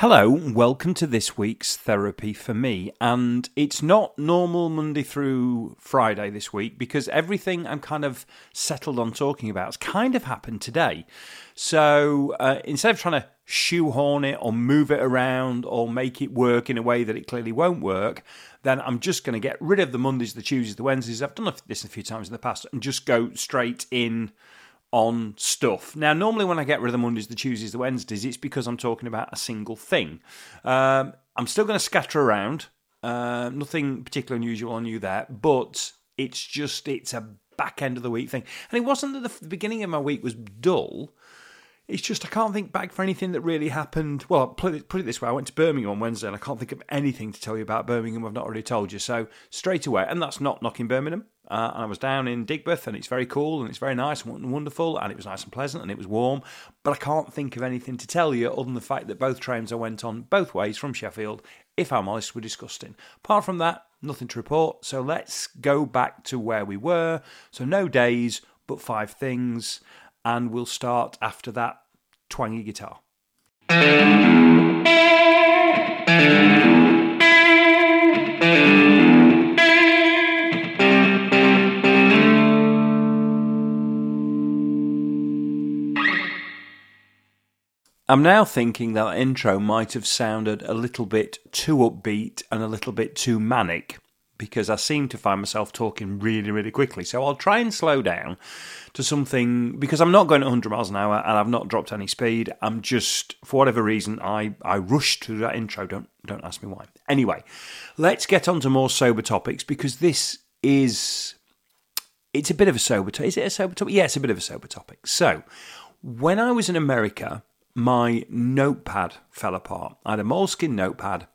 Hello, welcome to this week's Therapy for Me. And it's not normal Monday through Friday this week because everything I'm kind of settled on talking about has kind of happened today. So uh, instead of trying to shoehorn it or move it around or make it work in a way that it clearly won't work, then I'm just going to get rid of the Mondays, the Tuesdays, the Wednesdays. I've done this a few times in the past and just go straight in on stuff. Now, normally when I get rid of the Mondays, the Tuesdays, the Wednesdays, it's because I'm talking about a single thing. Um, I'm still going to scatter around. Uh, nothing particularly unusual on you there, but it's just it's a back end of the week thing. And it wasn't that the beginning of my week was dull. It's just I can't think back for anything that really happened. Well, put it, put it this way: I went to Birmingham on Wednesday, and I can't think of anything to tell you about Birmingham I've not already told you. So straight away, and that's not knocking Birmingham. Uh, and I was down in Digbeth, and it's very cool, and it's very nice and wonderful, and it was nice and pleasant, and it was warm. But I can't think of anything to tell you other than the fact that both trains I went on both ways from Sheffield, if I'm honest, were disgusting. Apart from that, nothing to report. So let's go back to where we were. So no days, but five things and we'll start after that twangy guitar. I'm now thinking that intro might have sounded a little bit too upbeat and a little bit too manic because I seem to find myself talking really, really quickly. So I'll try and slow down to something because I'm not going 100 miles an hour and I've not dropped any speed. I'm just, for whatever reason, I, I rushed through that intro. Don't don't ask me why. Anyway, let's get on to more sober topics because this is it's a bit of a sober topic. Is it a sober topic? Yeah, it's a bit of a sober topic. So when I was in America, my notepad fell apart. I had a Moleskine notepad.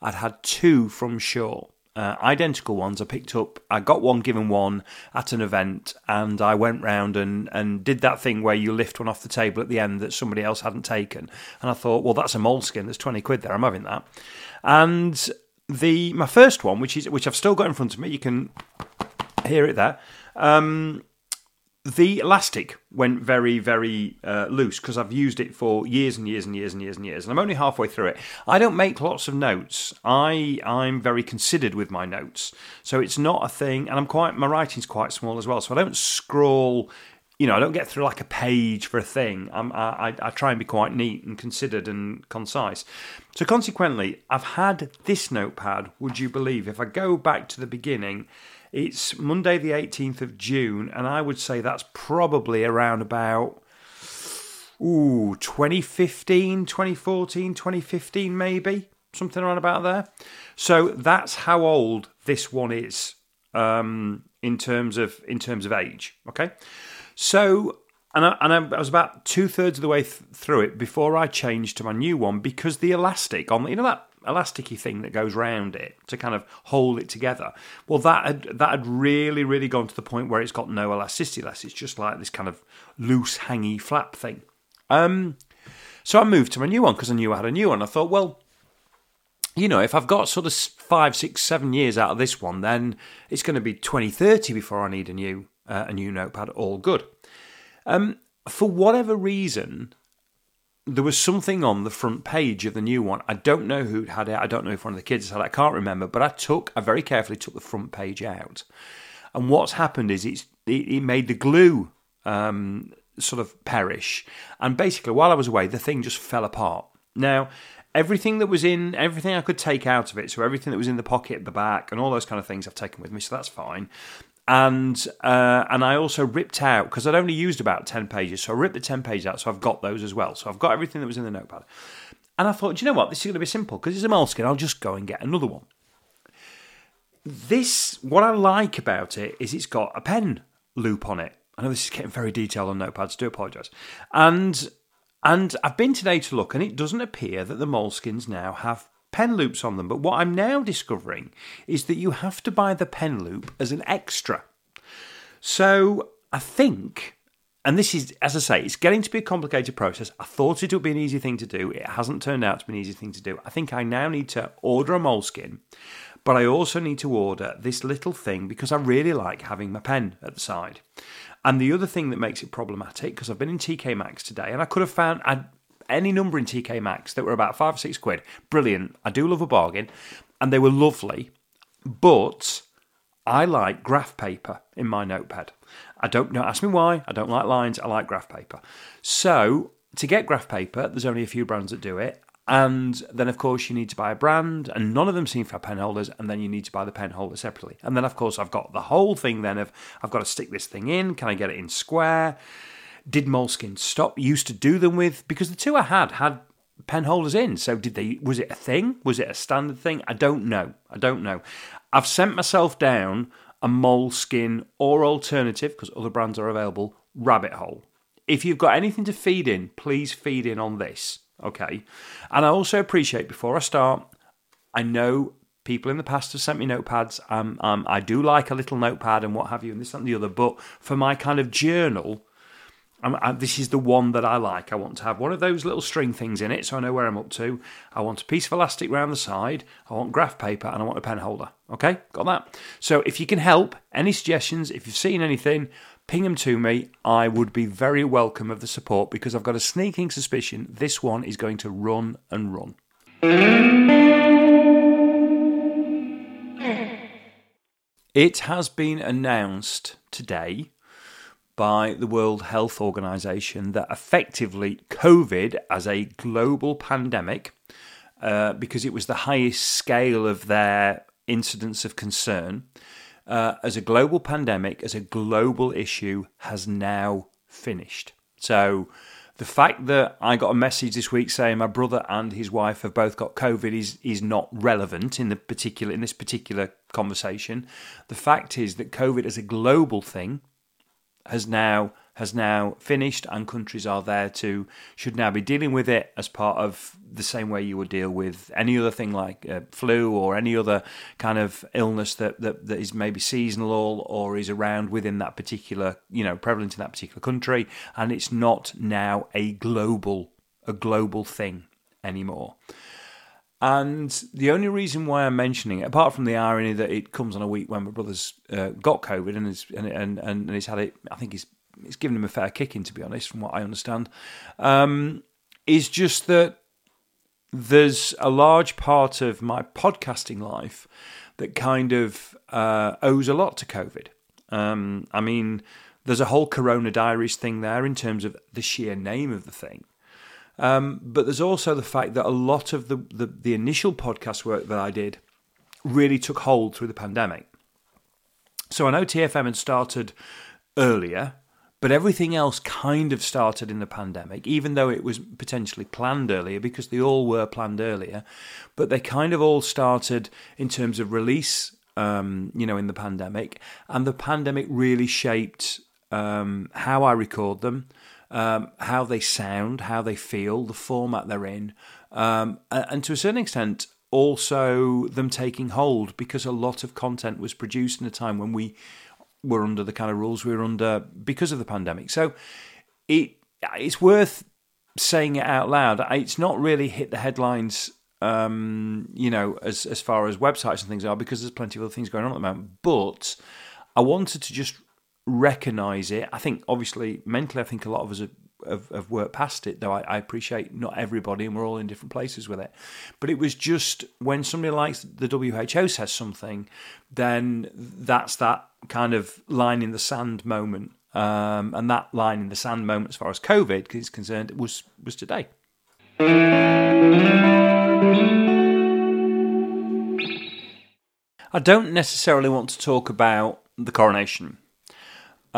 I'd had two from Shure uh, identical ones. I picked up, I got one given one at an event, and I went round and, and did that thing where you lift one off the table at the end that somebody else hadn't taken. And I thought, well, that's a Moleskine. There's 20 quid there. I'm having that. And the my first one, which is which I've still got in front of me, you can hear it there. Um, the elastic went very, very uh, loose because I've used it for years and years and years and years and years, and I'm only halfway through it. I don't make lots of notes. I I'm very considered with my notes, so it's not a thing. And I'm quite my writing's quite small as well, so I don't scroll. You know, I don't get through like a page for a thing. I'm, I, I try and be quite neat and considered and concise. So consequently, I've had this notepad. Would you believe if I go back to the beginning? It's Monday, the 18th of June, and I would say that's probably around about ooh 2015 2014 2015 maybe something around about there. So that's how old this one is um, in terms of in terms of age okay? So and I, and I was about two thirds of the way th- through it before I changed to my new one because the elastic on you know that elasticy thing that goes round it to kind of hold it together. Well, that had that had really, really gone to the point where it's got no elasticity less. It's just like this kind of loose, hangy flap thing. Um, so I moved to my new one because I knew I had a new one. I thought, well, you know, if I've got sort of five, six, seven years out of this one, then it's going to be 2030 before I need a new uh, a new notepad. All good. Um, for whatever reason, there was something on the front page of the new one. I don't know who had it. I don't know if one of the kids had it. I can't remember. But I took, I very carefully took the front page out. And what's happened is it's it, it made the glue um, sort of perish. And basically, while I was away, the thing just fell apart. Now, everything that was in, everything I could take out of it, so everything that was in the pocket the back and all those kind of things I've taken with me, so that's fine and uh, and I also ripped out because I'd only used about ten pages, so I ripped the ten pages out. So I've got those as well. So I've got everything that was in the notepad, and I thought, do you know what, this is going to be simple because it's a Moleskine. I'll just go and get another one. This, what I like about it is it's got a pen loop on it. I know this is getting very detailed on notepads. Do apologise, and and I've been today to look, and it doesn't appear that the Moleskines now have pen loops on them. But what I'm now discovering is that you have to buy the pen loop as an extra. So I think, and this is, as I say, it's getting to be a complicated process. I thought it would be an easy thing to do. It hasn't turned out to be an easy thing to do. I think I now need to order a Moleskine, but I also need to order this little thing because I really like having my pen at the side. And the other thing that makes it problematic, because I've been in TK Maxx today and I could have found, I'd any number in TK Maxx that were about five or six quid. Brilliant. I do love a bargain. And they were lovely. But I like graph paper in my notepad. I don't know, ask me why. I don't like lines, I like graph paper. So, to get graph paper, there's only a few brands that do it. And then, of course, you need to buy a brand, and none of them seem to have pen holders. And then you need to buy the pen holder separately. And then, of course, I've got the whole thing then of I've got to stick this thing in. Can I get it in square? Did Moleskine stop? Used to do them with because the two I had had pen holders in. So did they? Was it a thing? Was it a standard thing? I don't know. I don't know. I've sent myself down a Moleskine or alternative because other brands are available rabbit hole. If you've got anything to feed in, please feed in on this. Okay. And I also appreciate before I start, I know people in the past have sent me notepads. Um, um, I do like a little notepad and what have you, and this and the other. But for my kind of journal, I, this is the one that I like. I want to have one of those little string things in it so I know where I'm up to. I want a piece of elastic round the side. I want graph paper and I want a pen holder. Okay, got that? So if you can help, any suggestions, if you've seen anything, ping them to me. I would be very welcome of the support because I've got a sneaking suspicion this one is going to run and run. It has been announced today by the World Health Organization that effectively COVID as a global pandemic, uh, because it was the highest scale of their incidence of concern, uh, as a global pandemic, as a global issue, has now finished. So, the fact that I got a message this week saying my brother and his wife have both got COVID is is not relevant in the particular in this particular conversation. The fact is that COVID is a global thing has now has now finished and countries are there to should now be dealing with it as part of the same way you would deal with any other thing like uh, flu or any other kind of illness that, that that is maybe seasonal or is around within that particular you know prevalent in that particular country. And it's not now a global a global thing anymore and the only reason why I'm mentioning it, apart from the irony that it comes on a week when my brother's uh, got COVID and, and, and, and he's had it, I think he's it's given him a fair kicking, to be honest, from what I understand, um, is just that there's a large part of my podcasting life that kind of uh, owes a lot to COVID. Um, I mean, there's a whole Corona Diaries thing there in terms of the sheer name of the thing. Um, but there's also the fact that a lot of the, the, the initial podcast work that I did really took hold through the pandemic. So I know TFM had started earlier, but everything else kind of started in the pandemic, even though it was potentially planned earlier because they all were planned earlier. But they kind of all started in terms of release, um, you know, in the pandemic. And the pandemic really shaped um, how I record them, um, how they sound, how they feel, the format they're in, um, and to a certain extent, also them taking hold because a lot of content was produced in a time when we were under the kind of rules we were under because of the pandemic. So it it's worth saying it out loud. It's not really hit the headlines, um, you know, as as far as websites and things are because there's plenty of other things going on at the moment. But I wanted to just recognize it. I think obviously mentally, I think a lot of us have, have, have worked past it. Though I, I, appreciate not everybody, and we're all in different places with it. But it was just when somebody like the WHO says something, then that's that kind of line in the sand moment. Um, and that line in the sand moment, as far as COVID is concerned, was was today. I don't necessarily want to talk about the coronation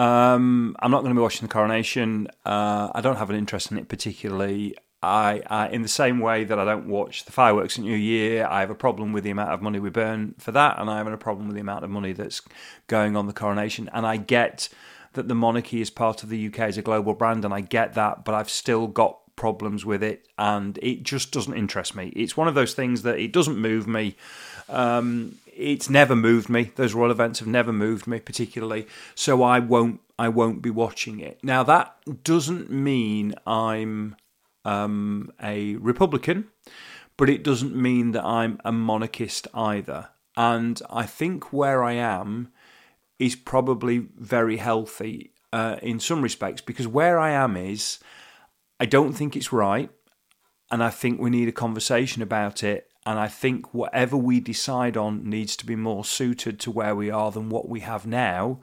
um, I'm not going to be watching the coronation. Uh, I don't have an interest in it particularly. I, I, in the same way that I don't watch the fireworks at New Year, I have a problem with the amount of money we burn for that, and I have a problem with the amount of money that's going on the coronation. And I get that the monarchy is part of the UK as a global brand, and I get that, but I've still got problems with it, and it just doesn't interest me. It's one of those things that it doesn't move me. Um, it's never moved me. Those royal events have never moved me particularly, so I won't I won't be watching it. Now that doesn't mean I'm um, a Republican, but it doesn't mean that I'm a monarchist either. And I think where I am is probably very healthy uh, in some respects because where I am is I don't think it's right. and I think we need a conversation about it. And I think whatever we decide on needs to be more suited to where we are than what we have now.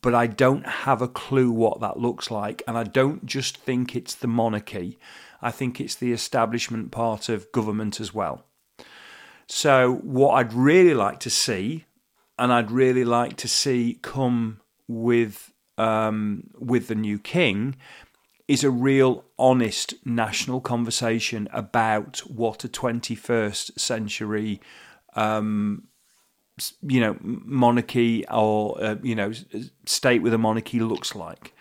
But I don't have a clue what that looks like. And I don't just think it's the monarchy, I think it's the establishment part of government as well. So, what I'd really like to see, and I'd really like to see come with um, with the new king, is a real honest national conversation about what a 21st century um, you know monarchy or uh, you know state with a monarchy looks like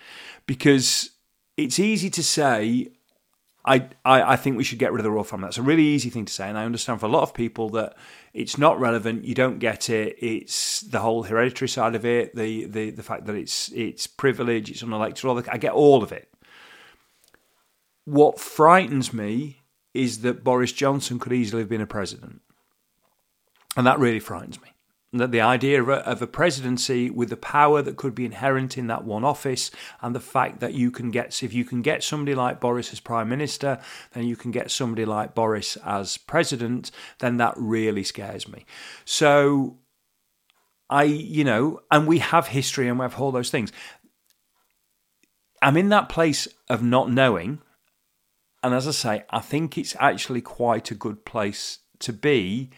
because it's easy to say I, I, I think we should get rid of the royal family. That's a really easy thing to say, and I understand for a lot of people that it's not relevant. You don't get it. It's the whole hereditary side of it, the the, the fact that it's it's privilege, it's the, I get all of it. What frightens me is that Boris Johnson could easily have been a president. And that really frightens me. That the idea of a, presidency with the power that could be inherent in that one office, and the fact that you can get, if you can get somebody like Boris as prime minister, then you can get somebody like Boris as president, then that really scares me. So, I, you know, and we have history and we have all those things. I'm in that place of not knowing and as I say, I think it's actually quite a good place to be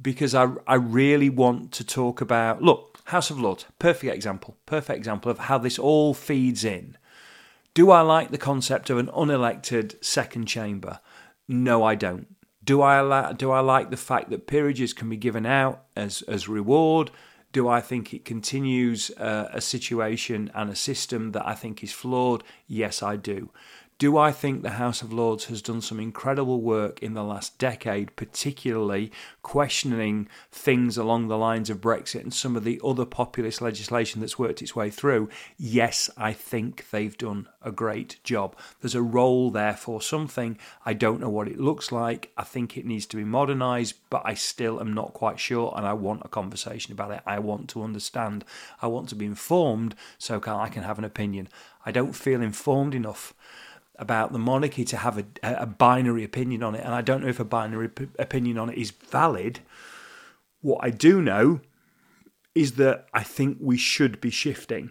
because I, I really want to talk about. Look, House of Lords, perfect example, perfect example of how this all feeds in. Do I like the concept of an unelected second chamber? No, I don't. Do I do I like the fact that peerages can be given out as as reward? Do I think it continues uh, a situation and a system that I think is flawed? Yes, I do. Do I think the House of Lords has done some incredible work in the last decade, particularly questioning things along the lines of Brexit and some of the other populist legislation that's worked its way through? Yes, I think they've done a great job. There's a role there for something. I don't know what it looks like. I think it needs to be modernised, but I still am not quite sure and I want a conversation about it. I want to understand. I want to be informed so I can have an opinion. I don't feel informed enough about the monarchy to have a, a binary opinion on it, and I don't know if a binary p- opinion on it is valid. What I do know is that I think we should be shifting.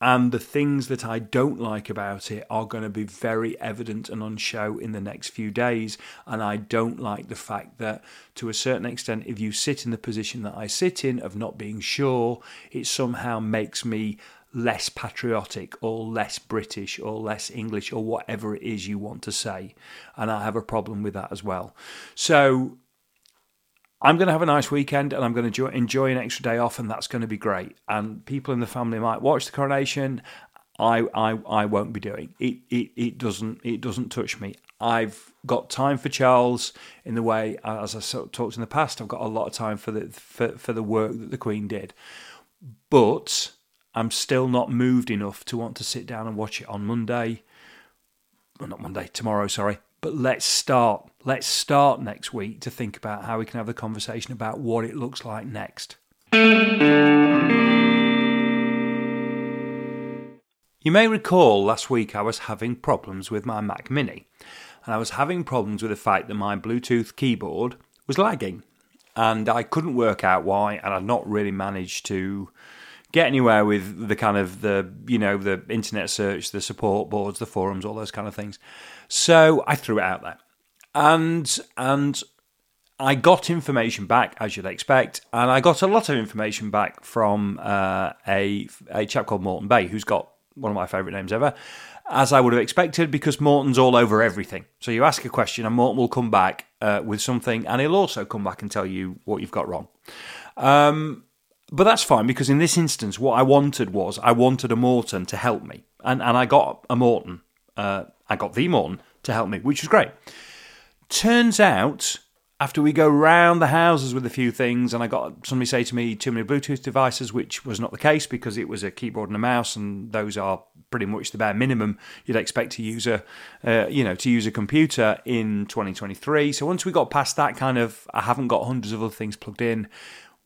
And the things that I don't like about it are going to be very evident and on show in the next few days. And I don't like the fact that, to a certain extent, if you sit in the position that I sit in of not being sure, it somehow makes me less patriotic or less British or less English or whatever it is you want to say. And I have a problem with that as well. So I'm going to have a nice weekend and I'm going to enjoy an extra day off, and that's going to be great. And people in the family might watch the coronation. I, I, I won't be doing it. It, it doesn't it doesn't touch me. I've got time for Charles in the way uh, as I sort of talked in the past. I've got a lot of time for the for, for the work that the Queen did, but I'm still not moved enough to want to sit down and watch it on Monday. Well, not Monday, tomorrow, sorry. But let's start. Let's start next week to think about how we can have the conversation about what it looks like next. You may recall last week I was having problems with my Mac Mini, and I was having problems with the fact that my Bluetooth keyboard was lagging, and I couldn't work out why, and I'd not really managed to get anywhere with the kind of the you know the internet search, the support boards, the forums, all those kind of things. So I threw it out there, and and I got information back as you'd expect, and I got a lot of information back from uh, a a chap called Morton Bay, who's got one of my favourite names ever. As I would have expected, because Morton's all over everything. So you ask a question, and Morton will come back uh, with something, and he'll also come back and tell you what you've got wrong. Um, but that's fine because in this instance, what I wanted was I wanted a Morton to help me, and and I got a Morton. Uh, I got the Morton to help me, which was great. Turns out, after we go round the houses with a few things, and I got somebody say to me too many Bluetooth devices, which was not the case because it was a keyboard and a mouse, and those are pretty much the bare minimum you'd expect to use a, uh, you know, to use a computer in 2023. So once we got past that kind of, I haven't got hundreds of other things plugged in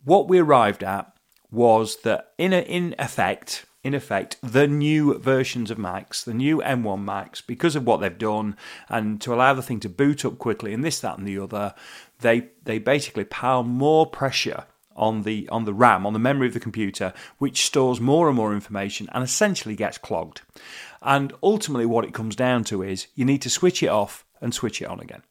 what we arrived at was that in a, in effect in effect, the new versions of Macs, the new M1 Macs, because of what they've done, and to allow the thing to boot up quickly, and this, that, and the other, they they basically pile more pressure on the on the RAM, on the memory of the computer, which stores more and more information and essentially gets clogged. And ultimately, what it comes down to is you need to switch it off and switch it on again.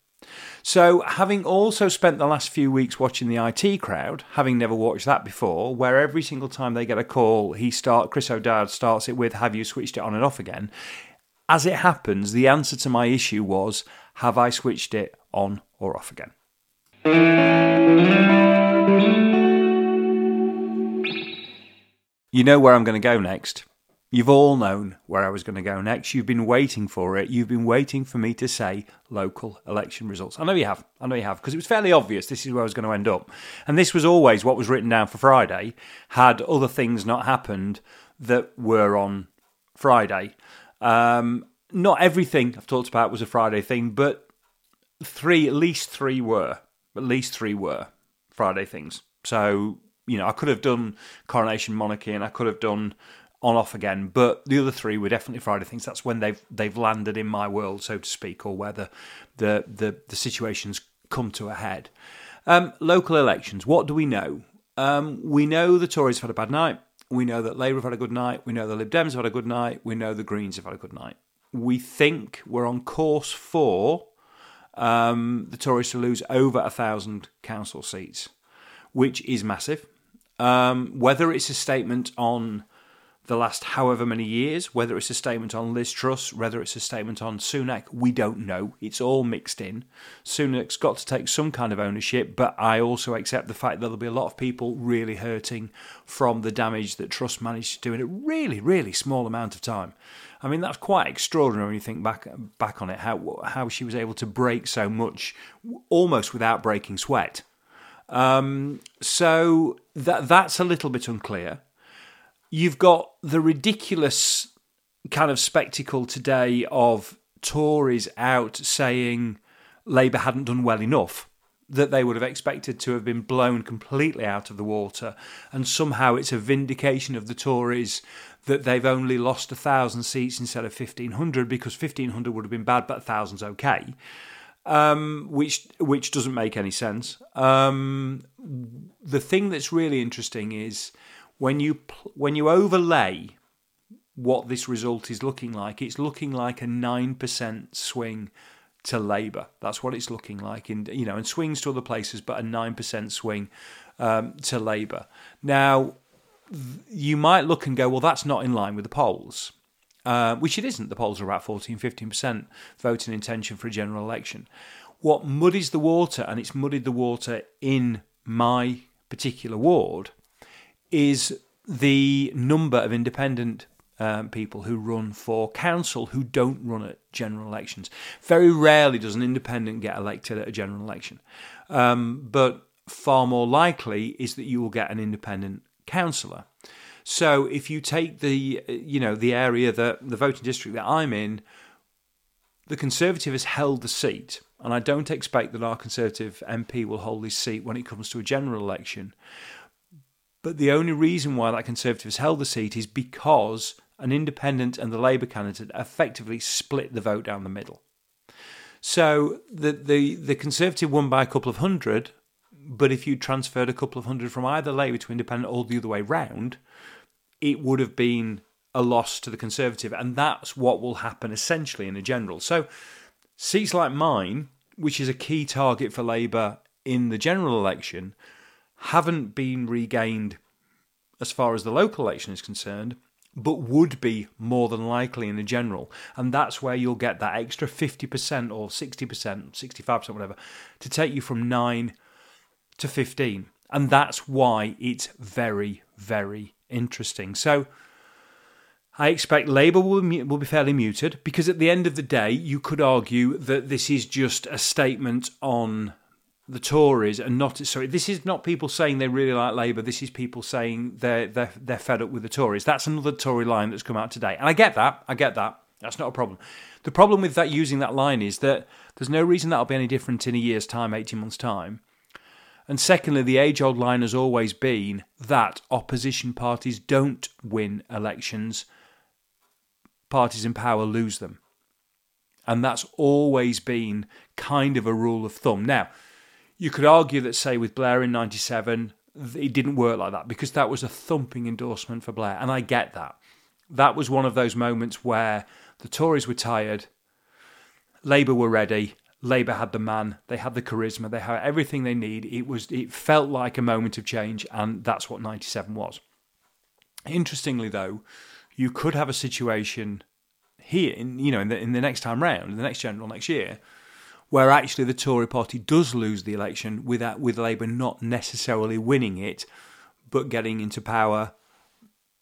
So, having also spent the last few weeks watching the IT crowd, having never watched that before, where every single time they get a call, he start Chris O'Dowd starts it with "Have you switched it on and off again?" As it happens, the answer to my issue was "Have I switched it on or off again?" You know where I'm going to go next. You've all known where I was going to go next. You've been waiting for it. You've been waiting for me to say local election results. I know you have. I know you have because it was fairly obvious this is where I was going to end up. And this was always what was written down for Friday had other things not happened that were on Friday. Um, not everything I've talked about was a Friday thing, but three, at least three were. At least three were Friday things. So, you know, I could have done coronation monarchy and I could have done on off again. But the other three were definitely Friday things. That's when they've they've landed in my world, so to speak, or where the the the, the situations come to a head. Um, local elections. What do we know? Um, we know the Tories have had a bad night. We know that Labour have had a good night. We know the Lib Dems have had a good night. We know the Greens have had a good night. We think we're on course for um, the Tories to lose over a thousand council seats, which is massive. Um, whether it's a statement on the last however many years, whether it's a statement on Liz Truss, whether it's a statement on Sunak, we don't know. It's all mixed in. Sunak's got to take some kind of ownership, but I also accept the fact that there'll be a lot of people really hurting from the damage that Truss managed to do in a really, really small amount of time. I mean, that's quite extraordinary when you think back back on it. How how she was able to break so much, almost without breaking sweat. Um, so that that's a little bit unclear you've got the ridiculous kind of spectacle today of Tories out saying Labour hadn't done well enough, that they would have expected to have been blown completely out of the water, and somehow it's a vindication of the Tories that they've only lost a thousand seats instead of fifteen hundred because fifteen hundred would have been bad, but thousand's okay. Um, which which doesn't make any sense. Um, the thing that's really interesting is when you when you overlay what this result is looking like, it's looking like a nine percent swing to Labour. That's what it's looking like, in you know, and swings to other places, but a nine percent swing um, to Labour. Now, you might look and go, well, that's not in line with the polls. Uh, which it isn't. The polls are about 14, 15% voting intention for a general election. What muddies the water, and it's muddied the water in my particular ward, is the number of independent um, people who run for council who don't run at general elections. Very rarely does an independent get elected at a general election, um, but far more likely is that you will get an independent councillor. So if you take the you know the area that the voting district that I'm in, the Conservative has held the seat, and I don't expect that our Conservative MP will hold his seat when it comes to a general election. But the only reason why that Conservatives held the seat is because an independent and the Labour candidate effectively split the vote down the middle. So the, the, the Conservative won by a couple of hundred, but if you transferred a couple of hundred from either Labour to Independent or the other way round, it would have been a loss to the Conservative. And that's what will happen essentially in a general. So seats like mine, which is a key target for Labour in the general election, haven't been regained as far as the local election is concerned, but would be more than likely in the general. And that's where you'll get that extra 50% or 60%, 65%, whatever, to take you from 9 to 15. And that's why it's very, very interesting. So I expect Labour will, will be fairly muted because at the end of the day, you could argue that this is just a statement on the Tories and not sorry. This is not people saying they really like Labour. This is people saying they're they're they're fed up with the Tories. That's another Tory line that's come out today, and I get that. I get that. That's not a problem. The problem with that using that line is that there's no reason that'll be any different in a year's time, eighteen months' time. And secondly, the age old line has always been that opposition parties don't win elections, parties in power lose them. And that's always been kind of a rule of thumb. Now, you could argue that, say, with Blair in 97, it didn't work like that because that was a thumping endorsement for Blair. And I get that. That was one of those moments where the Tories were tired, Labour were ready, Labour had the man, they had the charisma, they had everything they need. It was it felt like a moment of change, and that's what 97 was. Interestingly, though, you could have a situation here, in, you know, in the, in the next time round, in the next general next year, where actually the Tory party does lose the election without uh, with Labour not necessarily winning it, but getting into power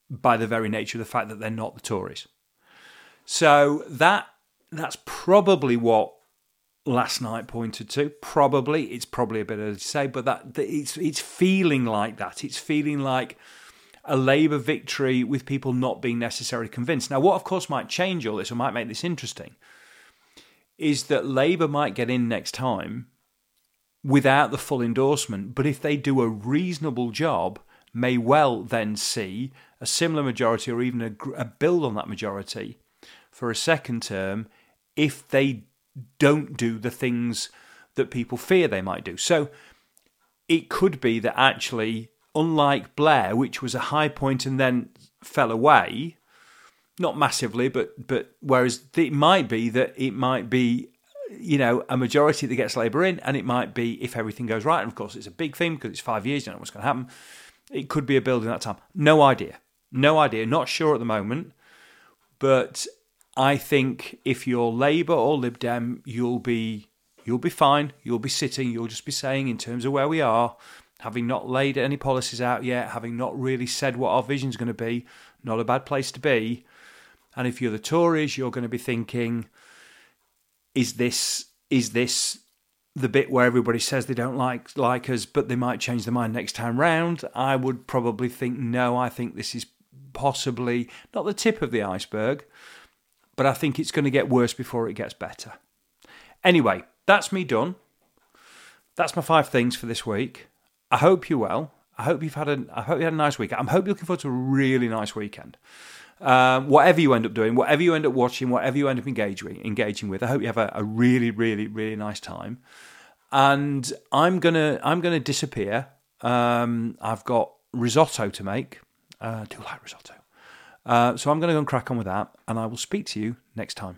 by the very nature of the fact that they're not the Tories. So that that's probably what last night pointed to. Probably it's probably a bit early to say, but that it's it's feeling like that. It's feeling like a Labour victory with people not being necessarily convinced. Now, what of course might change all this or might make this interesting is that Labour might get in next time without the full endorsement, but if they do a reasonable job, may well then see a similar majority or even a, a build on that majority for a second term if they don't do the things that people fear they might do. So it could be that actually, unlike Blair, which was a high point and then fell away, not massively, but but whereas it might be that it might be you know a majority that gets Labour in, and it might be if everything goes right. And of course, it's a big thing because it's five years. You know what's going to happen. It could be a build in that time. No idea. No idea. Not sure at the moment. But I think if you're Labour or Lib Dem, you'll be you'll be fine. You'll be sitting. You'll just be saying in terms of where we are, having not laid any policies out yet, having not really said what our vision's going to be. Not a bad place to be. And if you're the Tories, you're going to be thinking, is this is this the bit where everybody says they don't like like us, but they might change their mind next time round? I would probably think no. I think this is possibly not the tip of the iceberg, but I think it's going to get worse before it gets better. Anyway, that's me done. That's my five things for this week. I hope you're well. I hope you've had a I hope you had a nice week. I'm hoping you're looking forward to a really nice weekend. Um, whatever you end up doing, whatever you end up watching, whatever you end up engaging engaging with, I hope you have a, a really, really, really nice time. And I'm gonna I'm gonna disappear. Um, I've got risotto to make. Uh, I do like risotto. Uh, so I'm going to go and crack on with that, and I will speak to you next time.